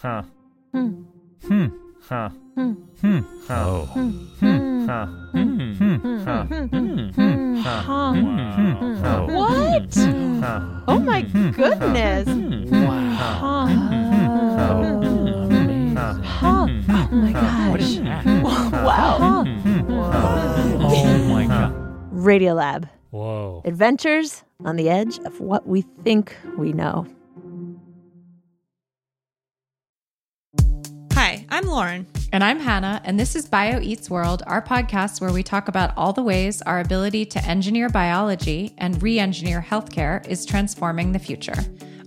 Huh. Hmm. Hmm. Huh. Hmm. Hmm. Huh. Oh. Hmm. Huh. Hmm. Hmm. Huh. Hmm. Hmm. Huh. Huh. Hmm. Huh. What? Oh my goodness. Huh. Huh. Oh my What is gosh. that? Wow. Oh my god. Radiolab. Whoa. Adventures on the edge of what we think we know. I'm Lauren. And I'm Hanne, and this is Bio Eats World, our podcast where we talk about all the ways our ability to engineer biology and re engineer healthcare is transforming the future.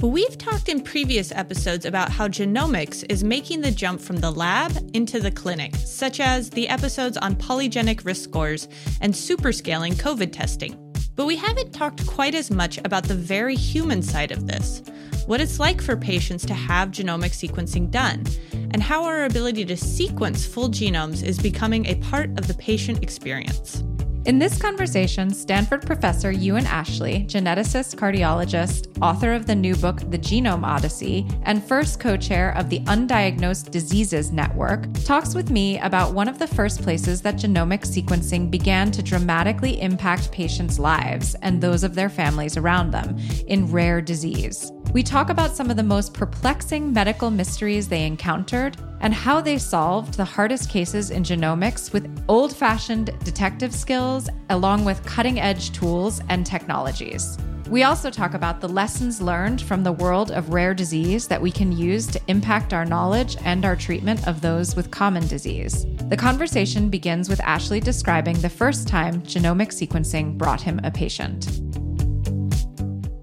We've talked in previous episodes about how genomics is making the jump from the lab into the clinic, such as the episodes on polygenic risk scores and superscaling COVID testing. But we haven't talked quite as much about the very human side of this what it's like for patients to have genomic sequencing done, and how our ability to sequence full genomes is becoming a part of the patient experience. In this conversation, Stanford professor Euan Ashley, geneticist, cardiologist, author of the new book, The Genome Odyssey, and first co chair of the Undiagnosed Diseases Network, talks with me about one of the first places that genomic sequencing began to dramatically impact patients' lives and those of their families around them in rare disease. We talk about some of the most perplexing medical mysteries they encountered and how they solved the hardest cases in genomics with old fashioned detective skills, along with cutting edge tools and technologies. We also talk about the lessons learned from the world of rare disease that we can use to impact our knowledge and our treatment of those with common disease. The conversation begins with Ashley describing the first time genomic sequencing brought him a patient.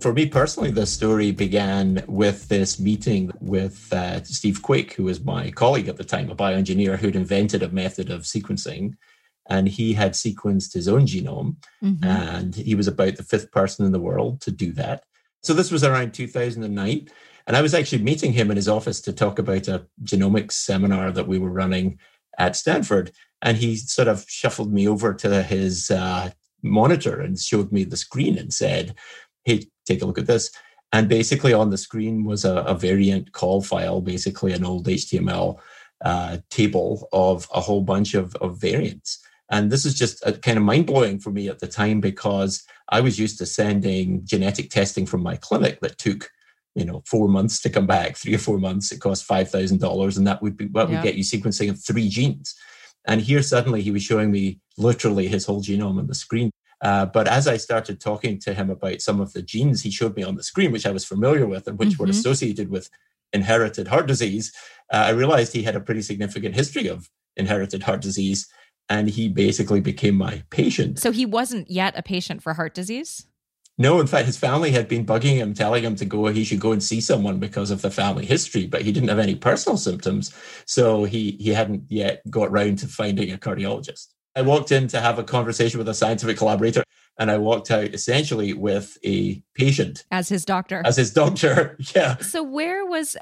For me personally, the story began with this meeting with uh, Steve Quake, who was my colleague at the time, a bioengineer who'd invented a method of sequencing. And he had sequenced his own genome, Mm-hmm. and he was about the fifth person in the world to do that. So this was around 2009. And I was actually meeting him in his office to talk about a genomics seminar that we were running at Stanford. And he sort of shuffled me over to his uh, monitor and showed me the screen and said, Hey, take a look at this. And basically on the screen was a, a variant call file, basically an old HTML uh, table of a whole bunch of, of variants. And this is just a, kind of mind blowing for me at the time because I was used to sending genetic testing from my clinic that took, you know, four months to come back, three or four months. It cost five thousand dollars, and that would be what Yeah. would get you sequencing of three genes. And here suddenly he was showing me literally his whole genome on the screen. Uh, but as I started talking to him about some of the genes he showed me on the screen, which I was familiar with and which were Mhm. associated with inherited heart disease, uh, I realized he had a pretty significant history of inherited heart disease. And he basically became my patient. So he wasn't yet a patient for heart disease? No, in fact, his family had been bugging him, telling him to go, he should go and see someone because of the family history, but he didn't have any personal symptoms. So he, he hadn't yet got round to finding a cardiologist. I walked in to have a conversation with a scientific collaborator, and I walked out essentially with a patient As his doctor. as his doctor. yeah. So, where was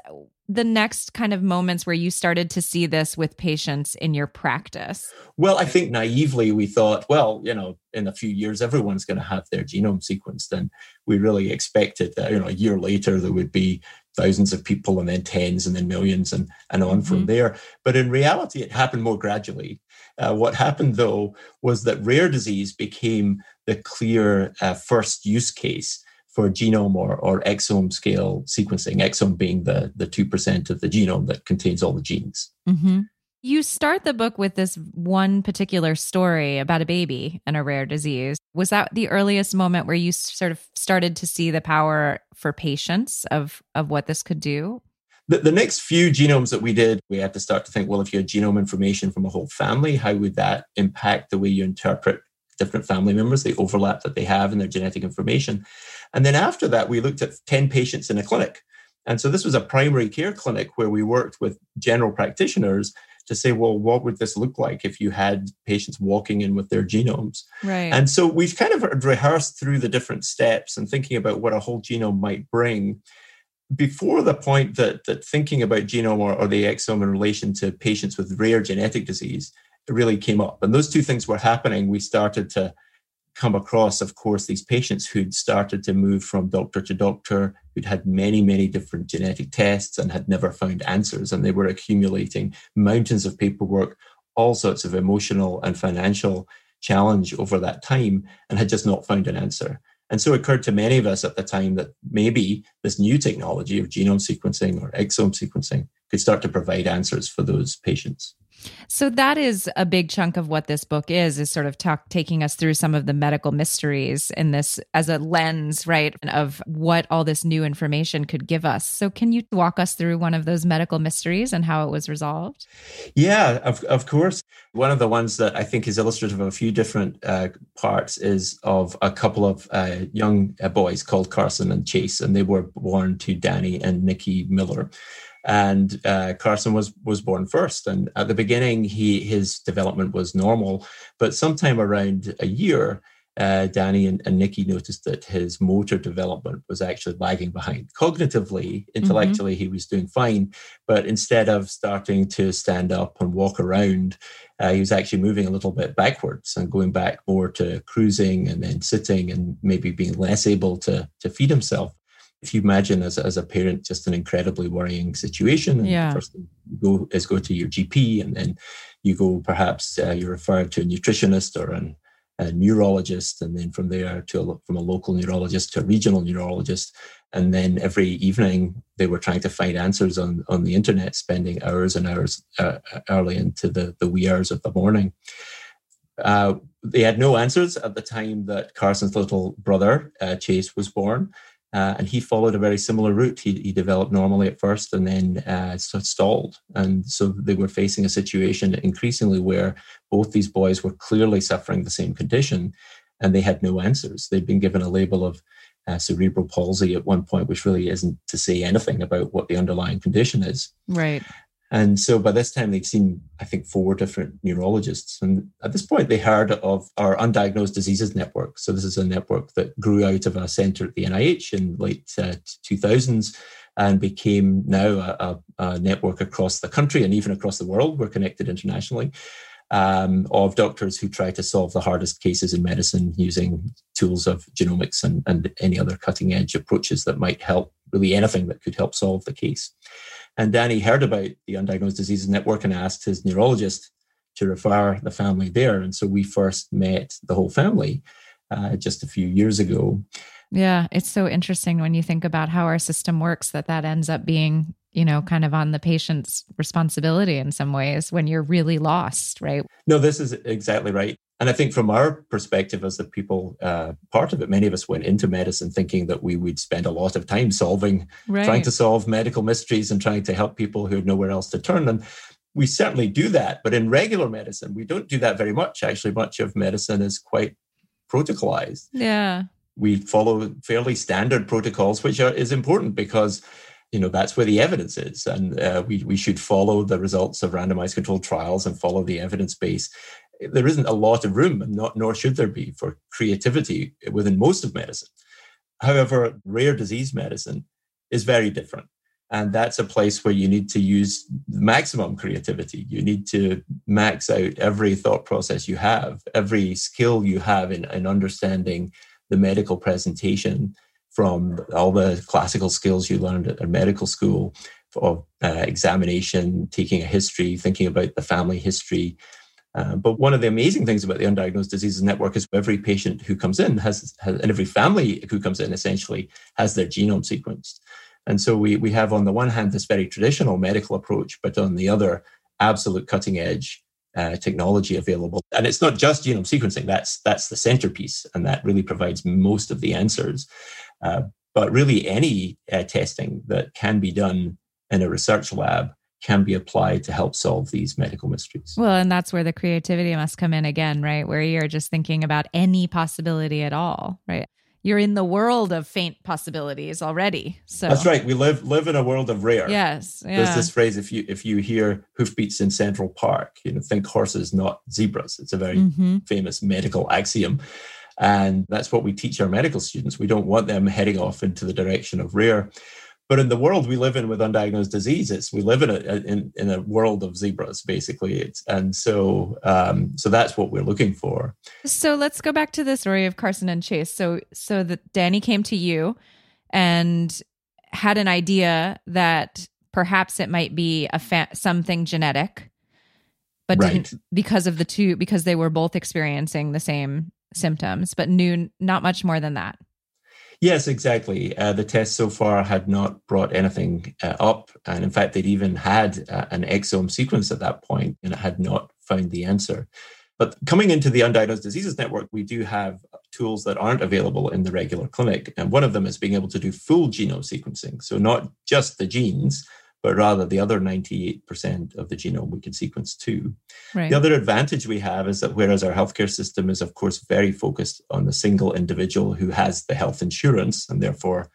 the next kind of moments where you started to see this with patients in your practice? Well, I think naively we thought, well, you know, in a few years, everyone's going to have their genome sequenced. And we really expected that, you know, a year later, there would be thousands of people and then tens and then millions and, and on from Mhm. there. But in reality, it happened more gradually. Uh, what happened, though, was that rare disease became the clear uh, first use case for genome or, or exome scale sequencing, exome being the, the 2% of the genome that contains all the genes. Mm-hmm. You start the book with this one particular story about a baby and a rare disease. Was that the earliest moment where you sort of started to see the power for patients of of what this could do? The, the next few genomes that we did, we had to start to think, well, if you had genome information from a whole family, how would that impact the way you interpret different family members, the overlap that they have in their genetic information? And then after that, we looked at 10 patients in a clinic. And so this was a primary care clinic where we worked with general practitioners to say, well, what would this look like if you had patients walking in with their genomes? Right. And so we've kind of rehearsed through the different steps and thinking about what a whole genome might bring before the point that, that thinking about genome or, or the exome in relation to patients with rare genetic disease really came up. And those two things were happening. We started to come across, of course, these patients who'd started to move from doctor to doctor, who'd had many, many different genetic tests and had never found answers. And they were accumulating mountains of paperwork, all sorts of emotional and financial challenge over that time, and had just not found an answer. And so it occurred to many of us at the time that maybe this new technology of genome sequencing or exome sequencing could start to provide answers for those patients. So that is a big chunk of what this book is is sort of talk, taking us through some of the medical mysteries in this as a lens, right, of what all this new information could give us. So can you walk us through one of those medical mysteries and how it was resolved? Yeah, of, of course. One of the ones that I think is illustrative of a few different uh, parts is of a couple of uh, young uh, boys called Carson and Chase, and they were born to Danny and Nikki Miller and uh, Carson was was born first. And at the beginning, he his development was normal, but sometime around a year, uh, Danny and, and Nikki noticed that his motor development was actually lagging behind. Cognitively, intellectually, mm-hmm. he was doing fine, but instead of starting to stand up and walk around, uh, he was actually moving a little bit backwards and going back more to cruising and then sitting and maybe being less able to to feed himself if you imagine as, as a parent just an incredibly worrying situation and yeah. first thing you go is go to your gp and then you go perhaps uh, you're referred to a nutritionist or an, a neurologist and then from there to a, from a local neurologist to a regional neurologist and then every evening they were trying to find answers on, on the internet spending hours and hours uh, early into the, the wee hours of the morning uh, they had no answers at the time that Carson's little brother, uh, Chase, was born. Uh, and he followed a very similar route. He, he developed normally at first and then uh, stalled. And so they were facing a situation increasingly where both these boys were clearly suffering the same condition and they had no answers. They'd been given a label of uh, cerebral palsy at one point, which really isn't to say anything about what the underlying condition is. Right. And so by this time, they'd seen, I think, four different neurologists. And at this point, they heard of our Undiagnosed Diseases Network. So this is a network that grew out of a center at the NIH in late uh, 2000s and became now a, a, network across the country and even across the world. We're connected internationally. Um, of doctors who try to solve the hardest cases in medicine using tools of genomics and, and any other cutting edge approaches that might help, really anything that could help solve the case. And Danny heard about the Undiagnosed Diseases Network and asked his neurologist to refer the family there. And so we first met the whole family uh, just a few years ago. Yeah, it's so interesting when you think about how our system works that that ends up being, you know, kind of on the patient's responsibility in some ways when you're really lost, right? No, this is exactly right. And I think from our perspective as the people, uh, part of it, many of us went into medicine thinking that we would spend a lot of time solving, right. trying to solve medical mysteries and trying to help people who had nowhere else to turn. And we certainly do that. But in regular medicine, we don't do that very much. Actually, much of medicine is quite protocolized. Yeah. We follow fairly standard protocols, which are, is important because you know that's where the evidence is and uh, we, we should follow the results of randomized controlled trials and follow the evidence base there isn't a lot of room, and not, nor should there be, for creativity within most of medicine. However, rare disease medicine is very different. And that's a place where you need to use maximum creativity. You need to max out every thought process you have, every skill you have in, in understanding the medical presentation from all the classical skills you learned at, medical school of uh, examination, taking a history, thinking about the family history, uh, but one of the amazing things about the Undiagnosed Diseases Network is every patient who comes in has, has, and every family who comes in essentially has their genome sequenced. And so we, we have on the one hand this very traditional medical approach, but on the other, absolute cutting edge uh, technology available. And it's not just genome sequencing, that's, that's the centerpiece, and that really provides most of the answers. Uh, but really, any uh, testing that can be done in a research lab can be applied to help solve these medical mysteries. Well, and that's where the creativity must come in again, right? Where you're just thinking about any possibility at all, right? you're in the world of faint possibilities already. So That's right. We live live in a world of rare. Yes. There's this phrase: if you if you hear hoofbeats in Central Park, you know, think horses, not zebras. It's a very Mhm. famous medical axiom, and that's what we teach our medical students. We don't want them heading off into the direction of rare. But in the world we live in with undiagnosed diseases, we live in a in, in a world of zebras, basically. It's and so um, so that's what we're looking for. So let's go back to the story of Carson and Chase. So so that Danny came to you and had an idea that perhaps it might be a fa- something genetic, but Right. didn't because of the two because they were both experiencing the same symptoms, but knew not much more than that. Yes, exactly. Uh, the tests so far had not brought anything uh, up. And in fact, they'd even had uh, an exome sequence at that point and it had not found the answer. But coming into the Undiagnosed Diseases Network, we do have tools that aren't available in the regular clinic. And one of them is being able to do full genome sequencing. So, not just the genes, but rather the other 98% of the genome we can sequence too. Right. The other advantage we have is that whereas our healthcare system is, of course, very focused on the single individual who has the health insurance and therefore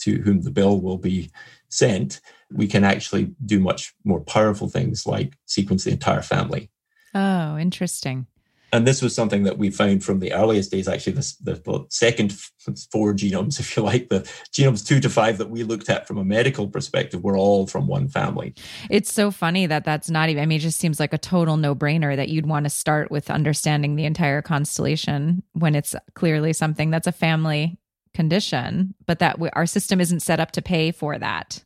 to whom the bill will be sent, we can actually do much more powerful things like sequence the entire family. Oh, interesting. And this was something that we found from the earliest days, actually, the, the second four genomes, if you like, the genomes two to five that we looked at from a medical perspective were all from one family. It's so funny that that's not even, I mean, it just seems like a total no brainer that you'd want to start with understanding the entire constellation when it's clearly something that's a family condition, but that we, our system isn't set up to pay for that.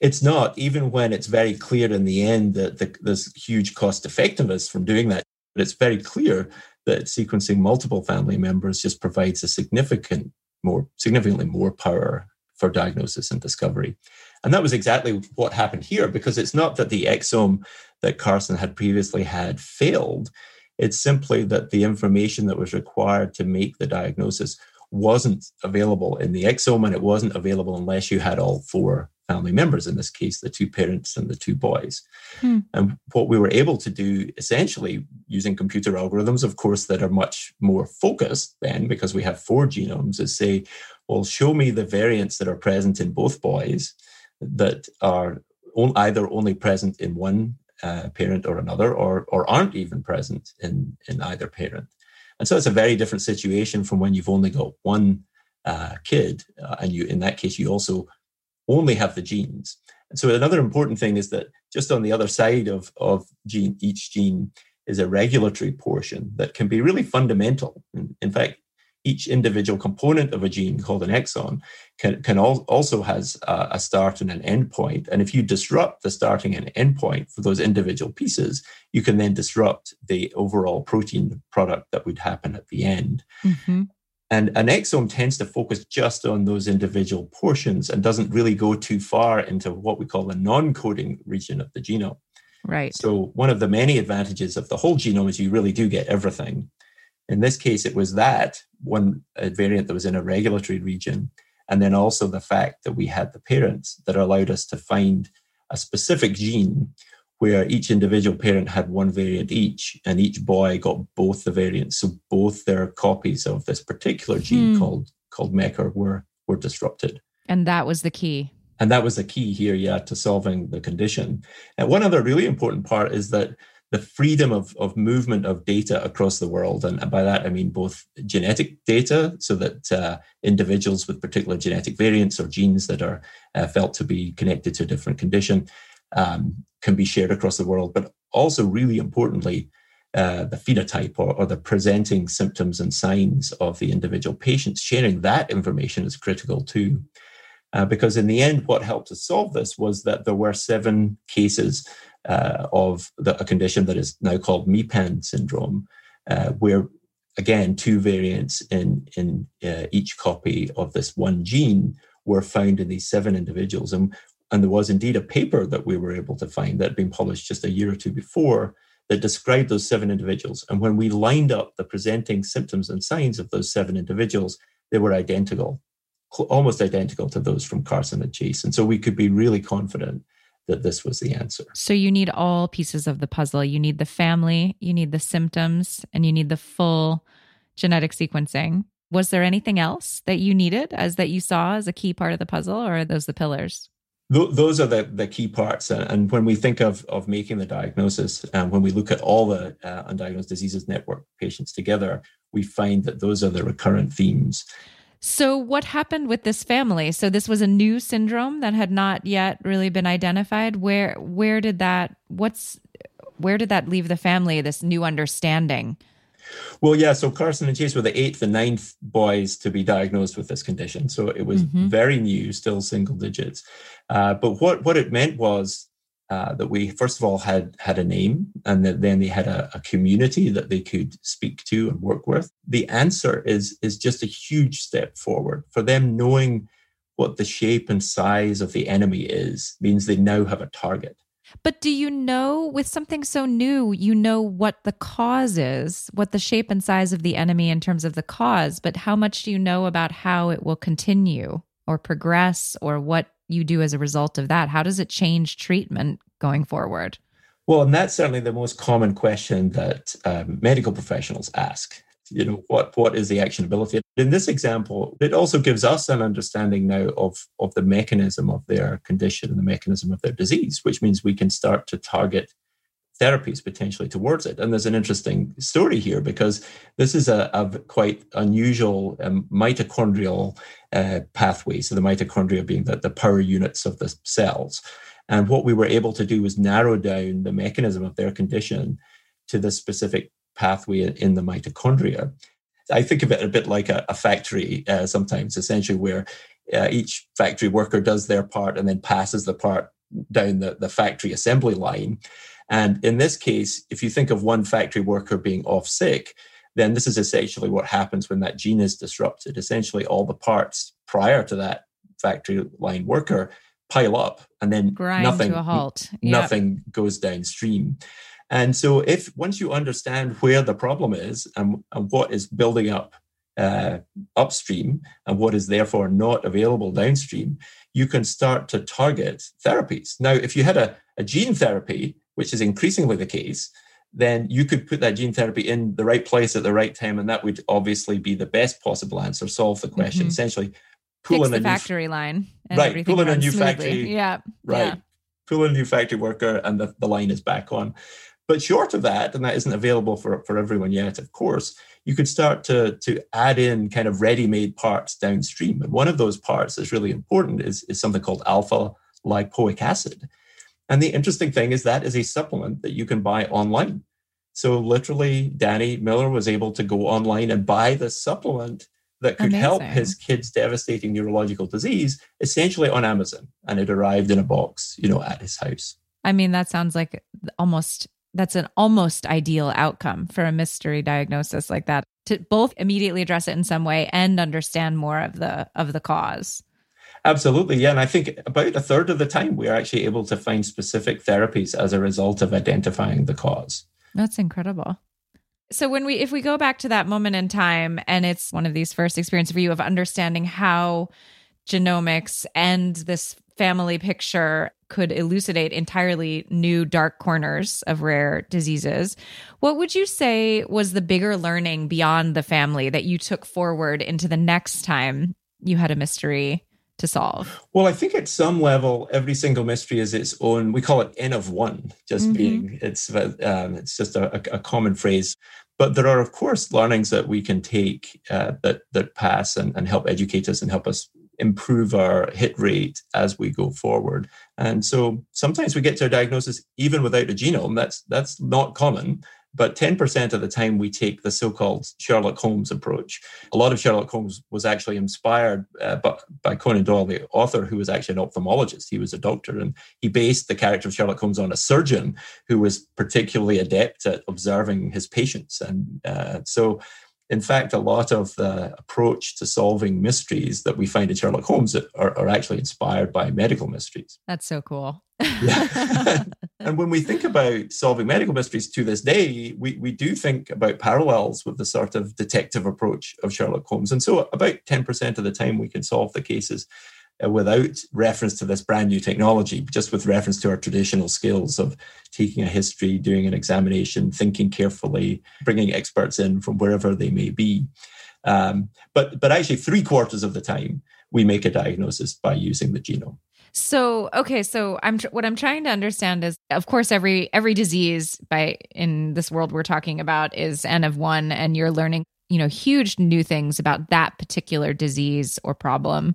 It's not, even when it's very clear in the end that the, there's huge cost effectiveness from doing that. But it's very clear that sequencing multiple family members just provides a significant more, significantly more power for diagnosis and discovery. And that was exactly what happened here, because it's not that the exome that Carson had previously had failed. It's simply that the information that was required to make the diagnosis wasn't available in the exome, and it wasn't available unless you had all four family members, in this case, the two parents and the two boys. Hmm. And what we were able to do, essentially, using computer algorithms, of course, that are much more focused then, because we have four genomes, is say, well, show me the variants that are present in both boys that are on, either only present in one uh, parent or another, or, or aren't even present in, in either parent. And so it's a very different situation from when you've only got one uh, kid, uh, and you, in that case, you also only have the genes. And so another important thing is that just on the other side of, of gene, each gene is a regulatory portion that can be really fundamental. In, in fact, each individual component of a gene called an exon can, can al- also has a, a start and an end point. And if you disrupt the starting and end point for those individual pieces, you can then disrupt the overall protein product that would happen at the end. Mm-hmm. And an exome tends to focus just on those individual portions and doesn't really go too far into what we call the non coding region of the genome. Right. So, one of the many advantages of the whole genome is you really do get everything. In this case, it was that one variant that was in a regulatory region, and then also the fact that we had the parents that allowed us to find a specific gene where each individual parent had one variant each, and each boy got both the variants. So both their copies of this particular gene Hmm. called called MECR were were disrupted. And that was the key. And that was the key here, yeah, to solving the condition. And one other really important part is that the freedom of, of movement of data across the world, and by that I mean both genetic data, so that uh, individuals with particular genetic variants or genes that are uh, felt to be connected to a different condition um, can be shared across the world, but also really importantly, uh, the phenotype or, or the presenting symptoms and signs of the individual patients, sharing that information is critical too. Uh, because in the end, what helped us solve this was that there were seven cases uh, of the, a condition that is now called MEPAN syndrome, uh, where again two variants in in uh, each copy of this one gene were found in these seven individuals, and and there was indeed a paper that we were able to find that had been published just a year or two before that described those seven individuals. And when we lined up the presenting symptoms and signs of those seven individuals, they were identical almost identical to those from Carson and Chase. And so we could be really confident that this was the answer. So you need all pieces of the puzzle. You need the family, you need the symptoms, and you need the full genetic sequencing. Was there anything else that you needed as that you saw as a key part of the puzzle, or are those the pillars? Th- those are the, the key parts. And, and when we think of, of making the diagnosis, and when we look at all the uh, undiagnosed diseases network patients together, we find that those are the recurrent themes. So, what happened with this family? So, this was a new syndrome that had not yet really been identified. Where where did that what's where did that leave the family? This new understanding. Well, yeah. So Carson and Chase were the eighth and ninth boys to be diagnosed with this condition. So it was mm-hmm. very new, still single digits. Uh, but what what it meant was uh, that we first of all had had a name and that then they had a, a, community that they could speak to and work with the answer is is just a huge step forward for them knowing what the shape and size of the enemy is means they now have a target but do you know with something so new you know what the cause is what the shape and size of the enemy in terms of the cause but how much do you know about how it will continue or progress or what you do as a result of that? How does it change treatment going forward? Well, and that's certainly the most common question that um, medical professionals ask. You know, what what is the actionability? In this example, it also gives us an understanding now of of the mechanism of their condition and the mechanism of their disease, which means we can start to target therapies potentially towards it. And there's an interesting story here because this is a, a quite unusual um, mitochondrial uh, pathway. So the mitochondria being the, the power units of the cells. And what we were able to do was narrow down the mechanism of their condition to the specific pathway in the mitochondria. I think of it a bit like a, a factory uh, sometimes, essentially, where uh, each factory worker does their part and then passes the part down the, the factory assembly line. And in this case, if you think of one factory worker being off sick, then this is essentially what happens when that gene is disrupted. Essentially, all the parts prior to that factory line worker pile up and then Grind nothing, to a halt. Yep. Nothing goes downstream. And so, if once you understand where the problem is and, and what is building up uh, upstream and what is therefore not available downstream, you can start to target therapies. Now, if you had a, a gene therapy which is increasingly the case, then you could put that gene therapy in the right place at the right time, and that would obviously be the best possible answer, solve the question. Mm-hmm. Essentially, pull Fix in a factory new, line, right? Pull in a new smoothly. factory, yeah, right. Yeah. Pull in a new factory worker, and the, the line is back on. But short of that, and that isn't available for, for everyone yet, of course, you could start to, to add in kind of ready-made parts downstream. And one of those parts that's really important is, is something called alpha lipoic acid. And the interesting thing is that is a supplement that you can buy online. So literally, Danny Miller was able to go online and buy the supplement that could Amazing. help his kid's devastating neurological disease essentially on Amazon. And it arrived in a box, you know, at his house. I mean, that sounds like almost that's an almost ideal outcome for a mystery diagnosis like that to both immediately address it in some way and understand more of the of the cause. Absolutely, yeah. And I think about a third of the time we are actually able to find specific therapies as a result of identifying the cause. That's incredible. So when we if we go back to that moment in time and it's one of these first experiences for you of understanding how genomics and this family picture could elucidate entirely new dark corners of rare diseases. What would you say was the bigger learning beyond the family that you took forward into the next time you had a mystery to solve? Well, I think at some level, every single mystery is its own. We call it N of one, just mm-hmm. being it's um, it's just a, a, common phrase. But there are, of course, learnings that we can take uh, that that pass and, and help educate us and help us improve our hit rate as we go forward. And so sometimes we get to a diagnosis even without a genome. That's that's not common. But 10% of the time, we take the so called Sherlock Holmes approach. A lot of Sherlock Holmes was actually inspired uh, by, Conan Doyle, the author, who was actually an ophthalmologist. He was a doctor, and he based the character of Sherlock Holmes on a surgeon who was particularly adept at observing his patients. And uh, so in fact, a lot of the approach to solving mysteries that we find in Sherlock Holmes are, are actually inspired by medical mysteries. That's so cool. yeah. and when we think about solving medical mysteries to this day, we, we do think about parallels with the sort of detective approach of Sherlock Holmes. And so, about 10% of the time, we can solve the cases without reference to this brand new technology, just with reference to our traditional skills of taking a history, doing an examination, thinking carefully, bringing experts in from wherever they may be. Um, but but actually, three quarters of the time we make a diagnosis by using the genome. So, okay, so I'm what I'm trying to understand is of course every every disease by in this world we're talking about is n of 1 and you're learning, you know, huge new things about that particular disease or problem.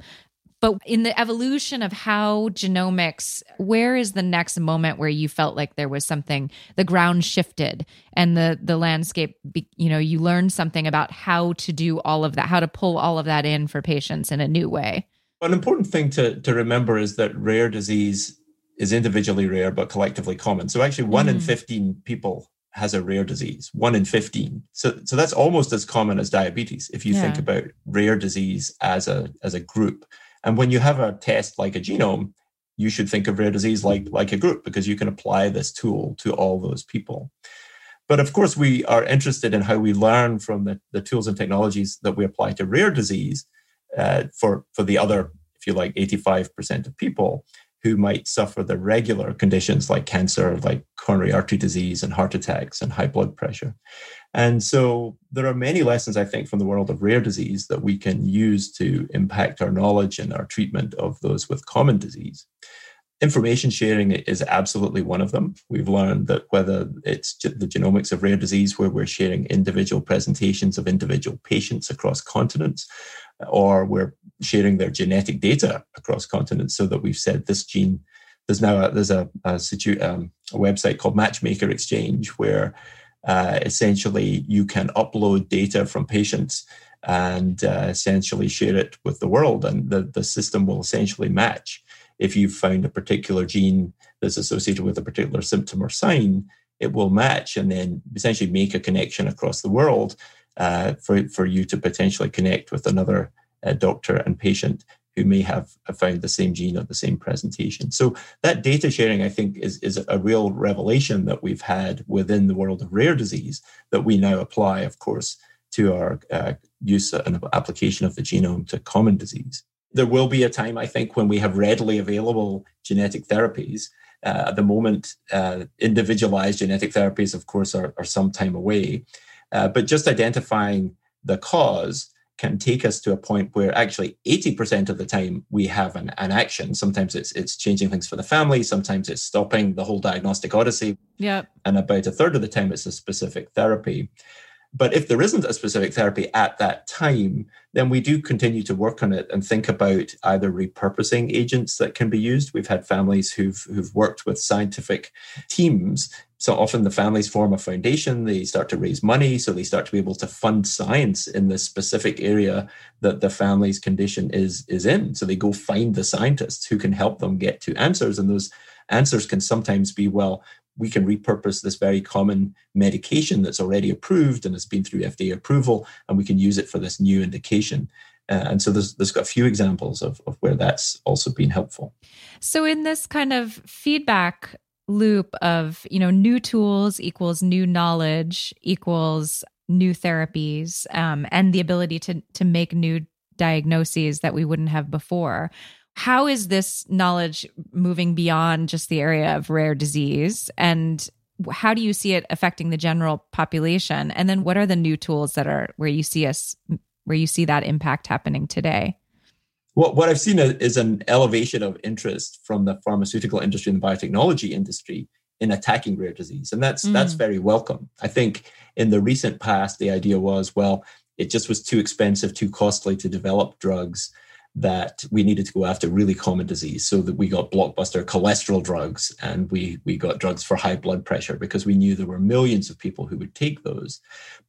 But in the evolution of how genomics, where is the next moment where you felt like there was something, the ground shifted and the the landscape, you know, you learned something about how to do all of that, how to pull all of that in for patients in a new way? An important thing to, to remember is that rare disease is individually rare but collectively common. So actually, one mm. in 15 people has a rare disease, one in 15. So, so that's almost as common as diabetes if you yeah. think about rare disease as a, as a group. And when you have a test like a genome, you should think of rare disease like, like a group because you can apply this tool to all those people. But of course, we are interested in how we learn from the, the tools and technologies that we apply to rare disease uh, for, for the other, if you like, 85% of people who might suffer the regular conditions like cancer, like coronary artery disease and heart attacks and high blood pressure. And so there are many lessons, I think, from the world of rare disease that we can use to impact our knowledge and our treatment of those with common disease. Information sharing is absolutely one of them. We've learned that whether it's the genomics of rare disease, where we're sharing individual presentations of individual patients across continents, or we're sharing their genetic data across continents so that we've said this gene there's now a, there's a, a, um, a website called matchmaker exchange where uh, essentially you can upload data from patients and uh, essentially share it with the world and the, the system will essentially match if you've found a particular gene that's associated with a particular symptom or sign it will match and then essentially make a connection across the world uh, for, for you to potentially connect with another uh, doctor and patient who may have found the same gene or the same presentation. So that data sharing, I think, is, is a real revelation that we've had within the world of rare disease that we now apply, of course, to our uh, use and application of the genome to common disease. There will be a time, I think, when we have readily available genetic therapies. Uh, at the moment, uh, individualized genetic therapies, of course, are, are some time away. Uh, but just identifying the cause can take us to a point where actually 80% of the time we have an, an action. Sometimes it's it's changing things for the family, sometimes it's stopping the whole diagnostic odyssey. Yeah. And about a third of the time it's a specific therapy. But if there isn't a specific therapy at that time, then we do continue to work on it and think about either repurposing agents that can be used. We've had families who've who've worked with scientific teams. So often the families form a foundation, they start to raise money, so they start to be able to fund science in the specific area that the family's condition is is in. So they go find the scientists who can help them get to answers. And those answers can sometimes be, well, we can repurpose this very common medication that's already approved and has been through FDA approval, and we can use it for this new indication. Uh, and so there's there's got a few examples of, of where that's also been helpful. So in this kind of feedback loop of you know new tools equals new knowledge equals new therapies um, and the ability to to make new diagnoses that we wouldn't have before how is this knowledge moving beyond just the area of rare disease? And how do you see it affecting the general population? And then what are the new tools that are where you see us where you see that impact happening today? Well, what i've seen is an elevation of interest from the pharmaceutical industry and the biotechnology industry in attacking rare disease. And that's mm. that's very welcome. I think in the recent past the idea was well it just was too expensive too costly to develop drugs that we needed to go after really common disease so that we got blockbuster cholesterol drugs and we we got drugs for high blood pressure because we knew there were millions of people who would take those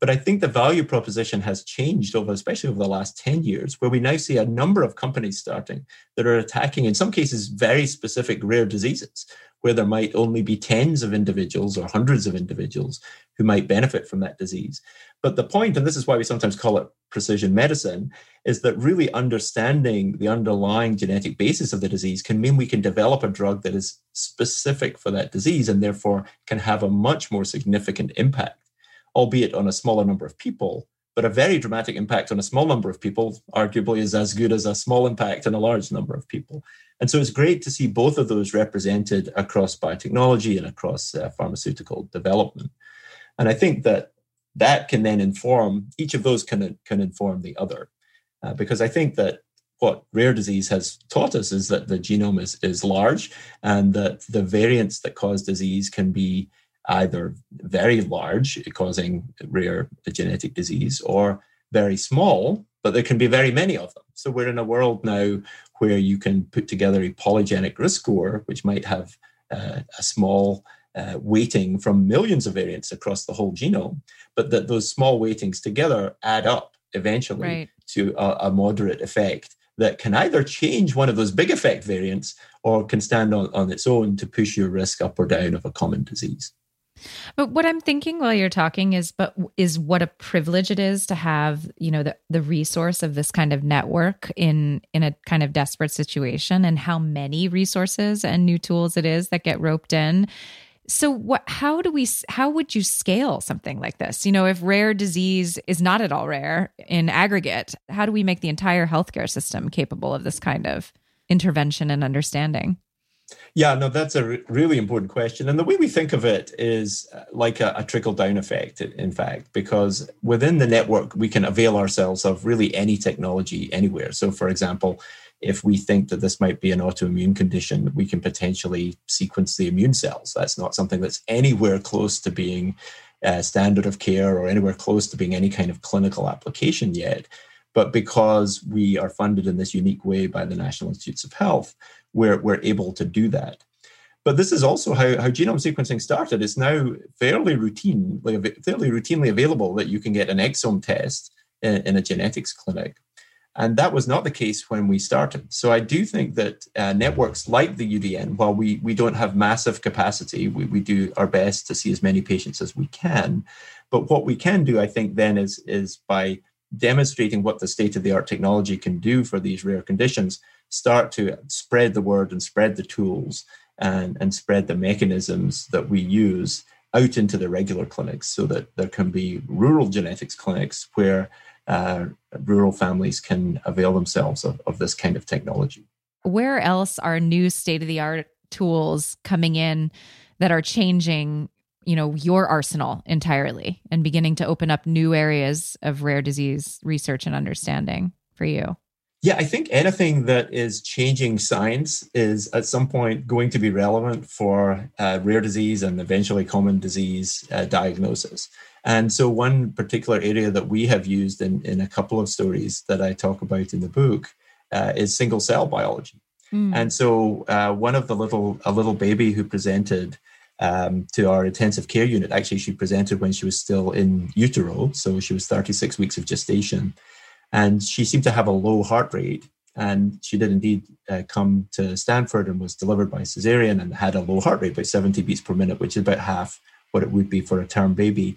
but i think the value proposition has changed over especially over the last 10 years where we now see a number of companies starting that are attacking in some cases very specific rare diseases where there might only be tens of individuals or hundreds of individuals who might benefit from that disease. But the point, and this is why we sometimes call it precision medicine, is that really understanding the underlying genetic basis of the disease can mean we can develop a drug that is specific for that disease and therefore can have a much more significant impact, albeit on a smaller number of people. But a very dramatic impact on a small number of people, arguably, is as good as a small impact on a large number of people. And so it's great to see both of those represented across biotechnology and across uh, pharmaceutical development. And I think that that can then inform each of those can can inform the other, uh, because I think that what rare disease has taught us is that the genome is is large and that the variants that cause disease can be either very large, causing rare genetic disease, or very small, but there can be very many of them. So we're in a world now where you can put together a polygenic risk score, which might have uh, a small uh, weighting from millions of variants across the whole genome, but that those small weightings together add up eventually right. to a, a moderate effect that can either change one of those big effect variants or can stand on, on its own to push your risk up or down of a common disease. But what I'm thinking while you're talking is, but is what a privilege it is to have, you know, the the resource of this kind of network in in a kind of desperate situation, and how many resources and new tools it is that get roped in. So what how do we how would you scale something like this? You know, if rare disease is not at all rare in aggregate, how do we make the entire healthcare system capable of this kind of intervention and understanding? Yeah, no, that's a re- really important question. And the way we think of it is uh, like a, a trickle down effect, in fact, because within the network, we can avail ourselves of really any technology anywhere. So, for example, if we think that this might be an autoimmune condition, we can potentially sequence the immune cells. That's not something that's anywhere close to being uh, standard of care or anywhere close to being any kind of clinical application yet. But because we are funded in this unique way by the National Institutes of Health, we're, we're able to do that. But this is also how, how genome sequencing started. It's now fairly routine, fairly routinely available that you can get an exome test in, in a genetics clinic. And that was not the case when we started. So I do think that uh, networks like the UDN, while we, we don't have massive capacity, we, we do our best to see as many patients as we can. But what we can do, I think, then is, is by demonstrating what the state of the art technology can do for these rare conditions, start to spread the word and spread the tools and, and spread the mechanisms that we use out into the regular clinics so that there can be rural genetics clinics where uh, rural families can avail themselves of, of this kind of technology. Where else are new state of the art tools coming in that are changing you know your arsenal entirely and beginning to open up new areas of rare disease research and understanding for you yeah i think anything that is changing science is at some point going to be relevant for uh, rare disease and eventually common disease uh, diagnosis and so one particular area that we have used in, in a couple of stories that i talk about in the book uh, is single cell biology mm. and so uh, one of the little a little baby who presented um, to our intensive care unit. Actually, she presented when she was still in utero, so she was 36 weeks of gestation, and she seemed to have a low heart rate. And she did indeed uh, come to Stanford and was delivered by cesarean and had a low heart rate, about 70 beats per minute, which is about half what it would be for a term baby.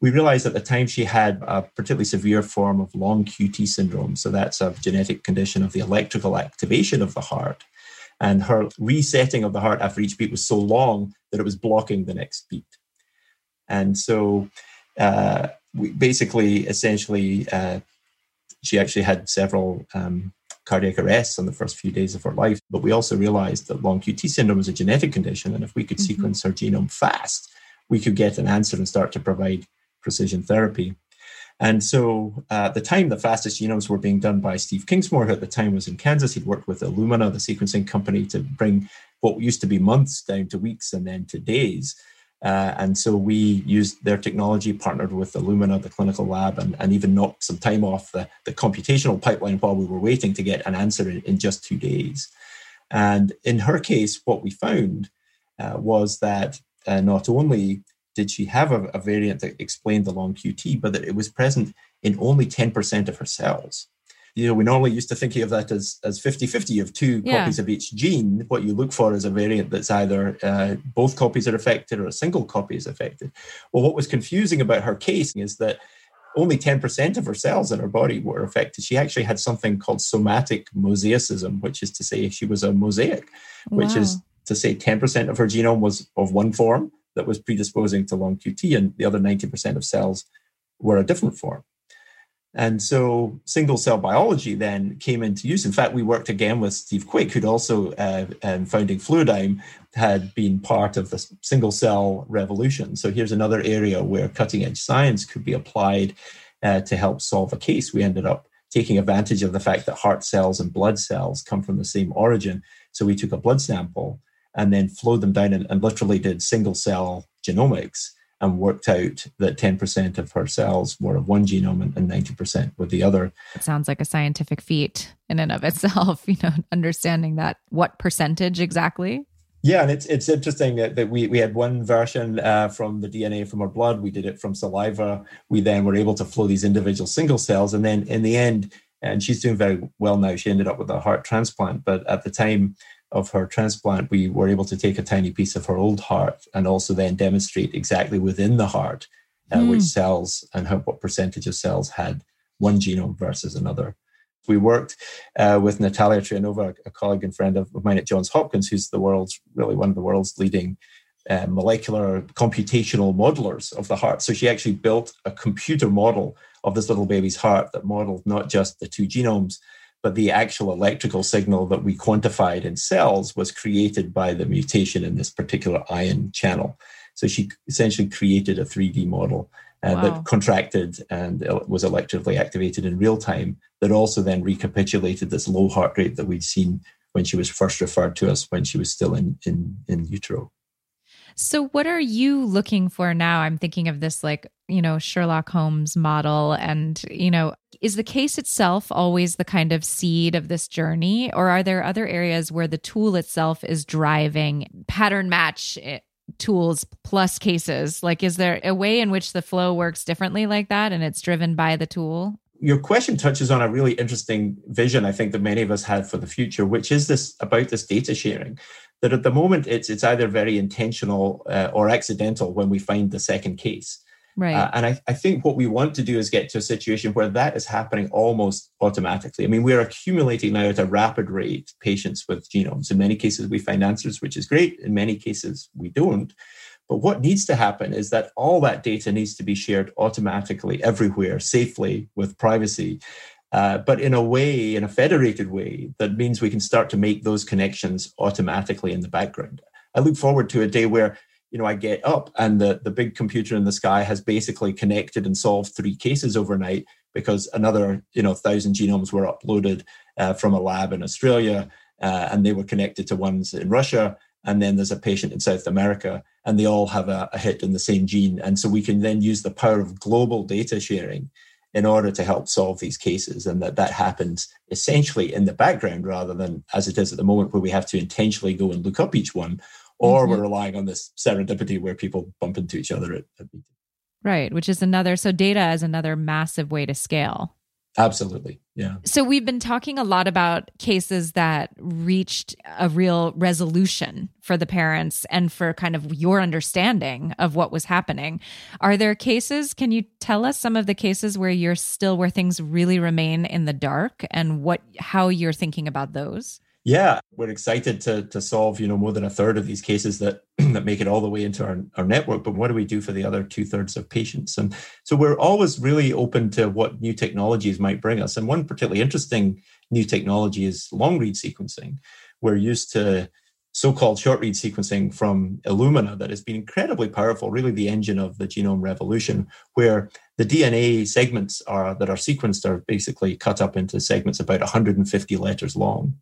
We realized at the time she had a particularly severe form of long QT syndrome. So that's a genetic condition of the electrical activation of the heart and her resetting of the heart after each beat was so long that it was blocking the next beat. And so, uh, we basically, essentially, uh, she actually had several um, cardiac arrests in the first few days of her life. But we also realized that long QT syndrome is a genetic condition, and if we could mm-hmm. sequence her genome fast, we could get an answer and start to provide precision therapy. And so uh, at the time, the fastest genomes were being done by Steve Kingsmore, who at the time was in Kansas. He'd worked with Illumina, the sequencing company, to bring what used to be months down to weeks and then to days. Uh, and so we used their technology, partnered with Illumina, the clinical lab, and, and even knocked some time off the, the computational pipeline while we were waiting to get an answer in, in just two days. And in her case, what we found uh, was that uh, not only did she have a, a, variant that explained the long QT, but that it was present in only 10% of her cells. You know, we normally used to think of that as, as 50 50 of two yeah. copies of each gene. What you look for is a variant that's either uh, both copies are affected or a single copy is affected. Well, what was confusing about her case is that only 10% of her cells in her body were affected. She actually had something called somatic mosaicism, which is to say she was a mosaic, which wow. is to say 10% of her genome was of one form that was predisposing to long QT, and the other 90% of cells were a different form. And so single cell biology then came into use. In fact, we worked again with Steve Quake, who'd also, uh, um, founding Fluidigm, had been part of the single cell revolution. So here's another area where cutting edge science could be applied uh, to help solve a case. We ended up taking advantage of the fact that heart cells and blood cells come from the same origin. So we took a blood sample and then flowed them down and, and literally did single cell genomics and worked out that 10% of her cells were of one genome and, and 90% were the other. It sounds like a scientific feat in and of itself, you know, understanding that what percentage exactly? Yeah, and it's it's interesting that, that we, we had one version uh, from the DNA from our blood. We did it from saliva. We then were able to flow these individual single cells. And then in the end, and she's doing very well now, she ended up with a heart transplant. But at the time, of her transplant, we were able to take a tiny piece of her old heart and also then demonstrate exactly within the heart uh, mm. which cells and how, what percentage of cells had one genome versus another. We worked uh, with Natalia Trayanova, a colleague and friend of mine at Johns Hopkins, who's the world's really one of the world's leading uh, molecular computational modelers of the heart. So she actually built a computer model of this little baby's heart that modeled not just the two genomes, but the actual electrical signal that we quantified in cells was created by the mutation in this particular ion channel. So she essentially created a 3D model uh, wow. that contracted and was electrically activated in real time, that also then recapitulated this low heart rate that we'd seen when she was first referred to us when she was still in, in, in utero. So, what are you looking for now? I'm thinking of this like, you know, Sherlock Holmes model. And, you know, is the case itself always the kind of seed of this journey? Or are there other areas where the tool itself is driving pattern match eh, tools plus cases? Like, is there a way in which the flow works differently like that and it's driven by the tool? your question touches on a really interesting vision i think that many of us have for the future which is this about this data sharing that at the moment it's it's either very intentional uh, or accidental when we find the second case. Right. Uh, and I, I think what we want to do is get to a situation where that is happening almost automatically. I mean, we're accumulating now at a rapid rate patients with genomes. In many cases, we find answers, which is great. In many cases, we don't. But what needs to happen is that all that data needs to be shared automatically everywhere, safely, with privacy. Uh, but in a way, in a federated way, that means we can start to make those connections automatically in the background. I look forward to a day where you know I get up and the, the big computer in the sky has basically connected and solved three cases overnight because another you know thousand genomes were uploaded uh, from a lab in Australia uh, and they were connected to ones in Russia and then there's a patient in South America and they all have a, a hit in the same gene and so we can then use the power of global data sharing in order to help solve these cases and that that happens essentially in the background rather than as it is at the moment where we have to intentionally go and look up each one or mm-hmm. we're relying on this serendipity where people bump into each other at, at meetings right which is another so data is another massive way to scale Absolutely. Yeah. So we've been talking a lot about cases that reached a real resolution for the parents and for kind of your understanding of what was happening. Are there cases, can you tell us some of the cases where you're still where things really remain in the dark and what how you're thinking about those? Yeah, we're excited to to solve, you know, more than a third of these cases that that make it all the way into our, our network. But what do we do for the other two thirds of patients? And so we're always really open to what new technologies might bring us. And one particularly interesting new technology is long read sequencing. We're used to so-called short read sequencing from Illumina that has been incredibly powerful, really the engine of the genome revolution, where the DNA segments are that are sequenced are basically cut up into segments about 150 letters long.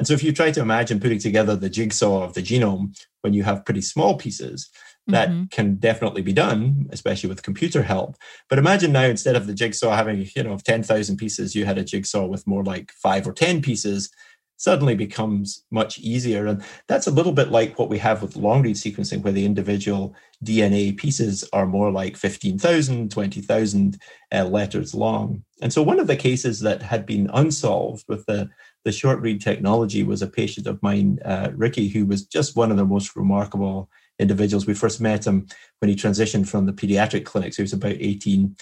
And so if you try to imagine putting together the jigsaw of the genome when you have pretty small pieces, that mm-hmm. can definitely be done, especially with computer help. But imagine now instead of the jigsaw having, you know, 10,000 pieces, you had a jigsaw with more like five or 10 pieces, suddenly becomes much easier. And that's a little bit like what we have with long read sequencing, where the individual DNA pieces are more like 15,000, 20,000 uh, letters long. And so one of the cases that had been unsolved with the the short read technology was a patient of mine, uh, Ricky, who was just one of the most remarkable individuals. We first met him when he transitioned from the pediatric clinic. So he was about 18.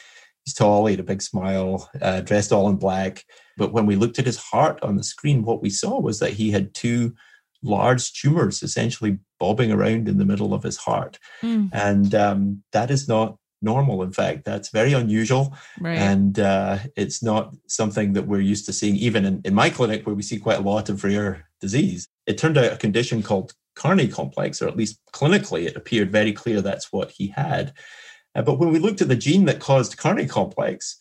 He's tall, he had a big smile, uh, dressed all in black. But when we looked at his heart on the screen, what we saw was that he had two large tumors essentially bobbing around in the middle of his heart. Mm. And um, that is not normal. In fact, that's very unusual. Right. And uh, it's not something that we're used to seeing, even in, in my clinic, where we see quite a lot of rare disease. It turned out a condition called Carney complex, or at least clinically, it appeared very clear that's what he had. Uh, but when we looked at the gene that caused Carney complex,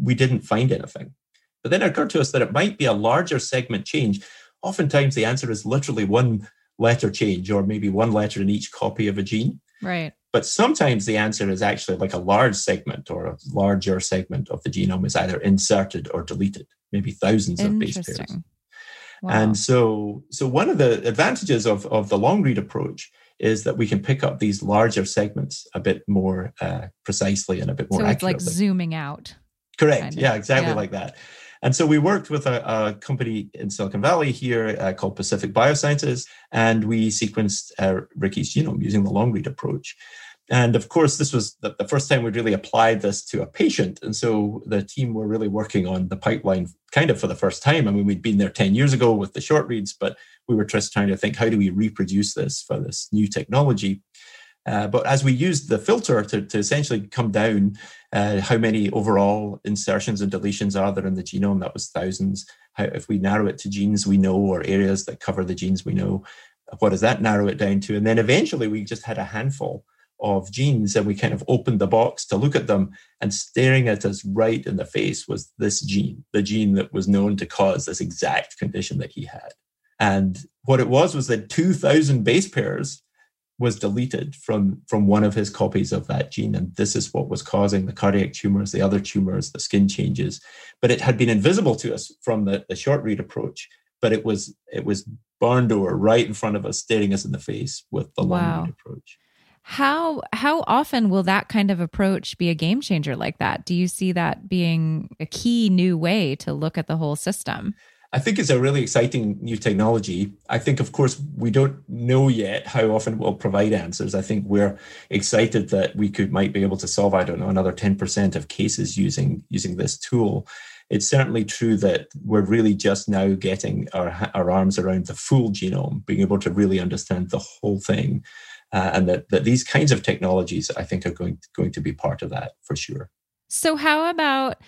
we didn't find anything. But then it occurred to us that it might be a larger segment change. Oftentimes, the answer is literally one letter change, or maybe one letter in each copy of a gene. right. But sometimes the answer is actually like a large segment or a larger segment of the genome is either inserted or deleted, maybe thousands of base pairs. Wow. And so, so one of the advantages of, of the long read approach is that we can pick up these larger segments a bit more uh, precisely and a bit more so it's accurately. like zooming out. Correct. kind of. Yeah, exactly Yeah. like that. And so we worked with a, a company in Silicon Valley here uh, called Pacific Biosciences, and we sequenced uh, Ricky's genome using the long read approach. And of course, this was the, the first time we'd really applied this to a patient. And so the team were really working on the pipeline kind of for the first time. I mean, we'd been there 10 years ago with the short reads, but we were just trying to think how do we reproduce this for this new technology? Uh, but as we used the filter to, to essentially come down uh, how many overall insertions and deletions are there in the genome, that was thousands. How, if we narrow it to genes we know or areas that cover the genes we know, what does that narrow it down to? And then eventually we just had a handful of genes and we kind of opened the box to look at them and staring at us right in the face was this gene, the gene that was known to cause this exact condition that he had. And what it was was that 2,000 base pairs was deleted from, from one of his copies of that gene. And this is what was causing the cardiac tumors, the other tumors, the skin changes. But it had been invisible to us from the, the short read approach, but it was it was barn door right in front of us, staring us in the face with the long read approach. How how often will that kind of approach be a game changer like that? Do you see that being a key new way to look at the whole system? I think it's a really exciting new technology. I think, of course, we don't know yet how often it will provide answers. I think we're excited that we could might be able to solve, I don't know, another 10% of cases using using this tool. It's certainly true that we're really just now getting our, our arms around the full genome, being able to really understand the whole thing. Uh, and that, that these kinds of technologies, I think, are going, going to be part of that for sure. So how about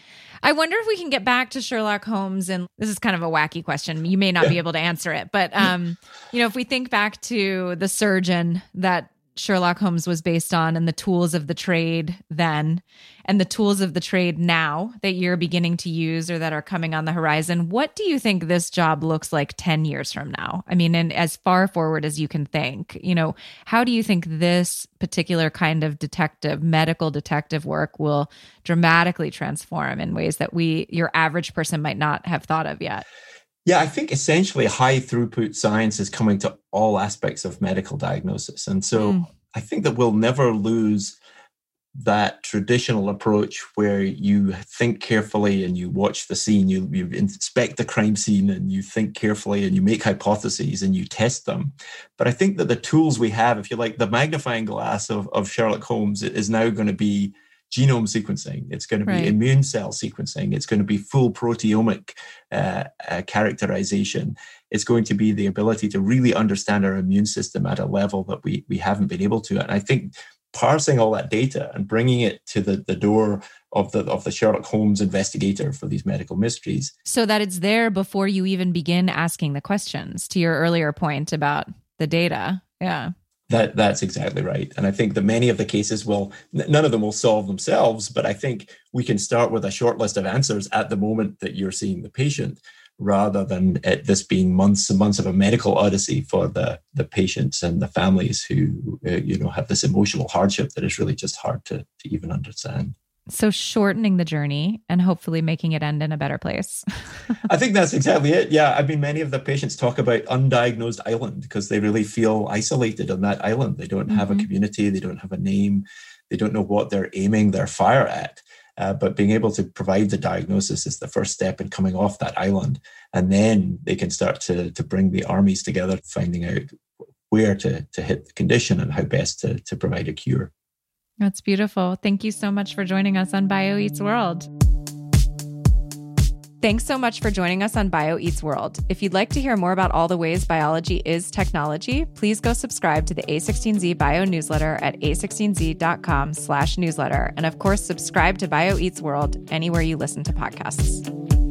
I wonder if we can get back to Sherlock Holmes and this is kind of a wacky question. You may not be able to answer it, but um you know, if we think back to the surgeon that Sherlock Holmes was based on and the tools of the trade then and the tools of the trade now that you're beginning to use or that are coming on the horizon, what do you think this job looks like 10 years from now? I mean, and as far forward as you can think, you know, how do you think this particular kind of detective, medical detective work will dramatically transform in ways that we, your average person, might not have thought of yet? Yeah, I think essentially high throughput science is coming to all aspects of medical diagnosis. And so Mm. I think that we'll never lose that traditional approach where you think carefully and you watch the scene, you, you inspect the crime scene and you think carefully and you make hypotheses and you test them. But I think that the tools we have, if you like, the magnifying glass of, of Sherlock Holmes is now going to be genome sequencing. It's going to be Right. immune cell sequencing. It's going to be full proteomic uh, uh, characterization. It's going to be the ability to really understand our immune system at a level that we we haven't been able to. And I think parsing all that data and bringing it to the, the door of the of the Sherlock Holmes investigator for these medical mysteries. So that it's there before you even begin asking the questions to your earlier point about the data. Yeah. That that's exactly right. And I think that many of the cases will none of them will solve themselves, but I think we can start with a short list of answers at the moment that you're seeing the patient rather than it, this being months and months of a medical odyssey for the the patients and the families who uh, you know have this emotional hardship that is really just hard to to even understand. So shortening the journey and hopefully making it end in a better place. I think that's exactly it. Yeah, I mean, many of the patients talk about undiagnosed island because they really feel isolated on that island. They don't have a Mhm. community, they don't have a name, they don't know what they're aiming their fire at. Uh, but being able to provide the diagnosis is the first step in coming off that island, and then they can start to to bring the armies together, finding out where to to hit the condition and how best to to provide a cure. That's beautiful. Thank you so much for joining us on Bio Eats World. Thanks so much for joining us on Bio Eats World. If you'd like to hear more about all the ways biology is technology, please go subscribe to the A16Z Bio newsletter at a16z.com slash newsletter. And of course, subscribe to Bio Eats World anywhere you listen to podcasts.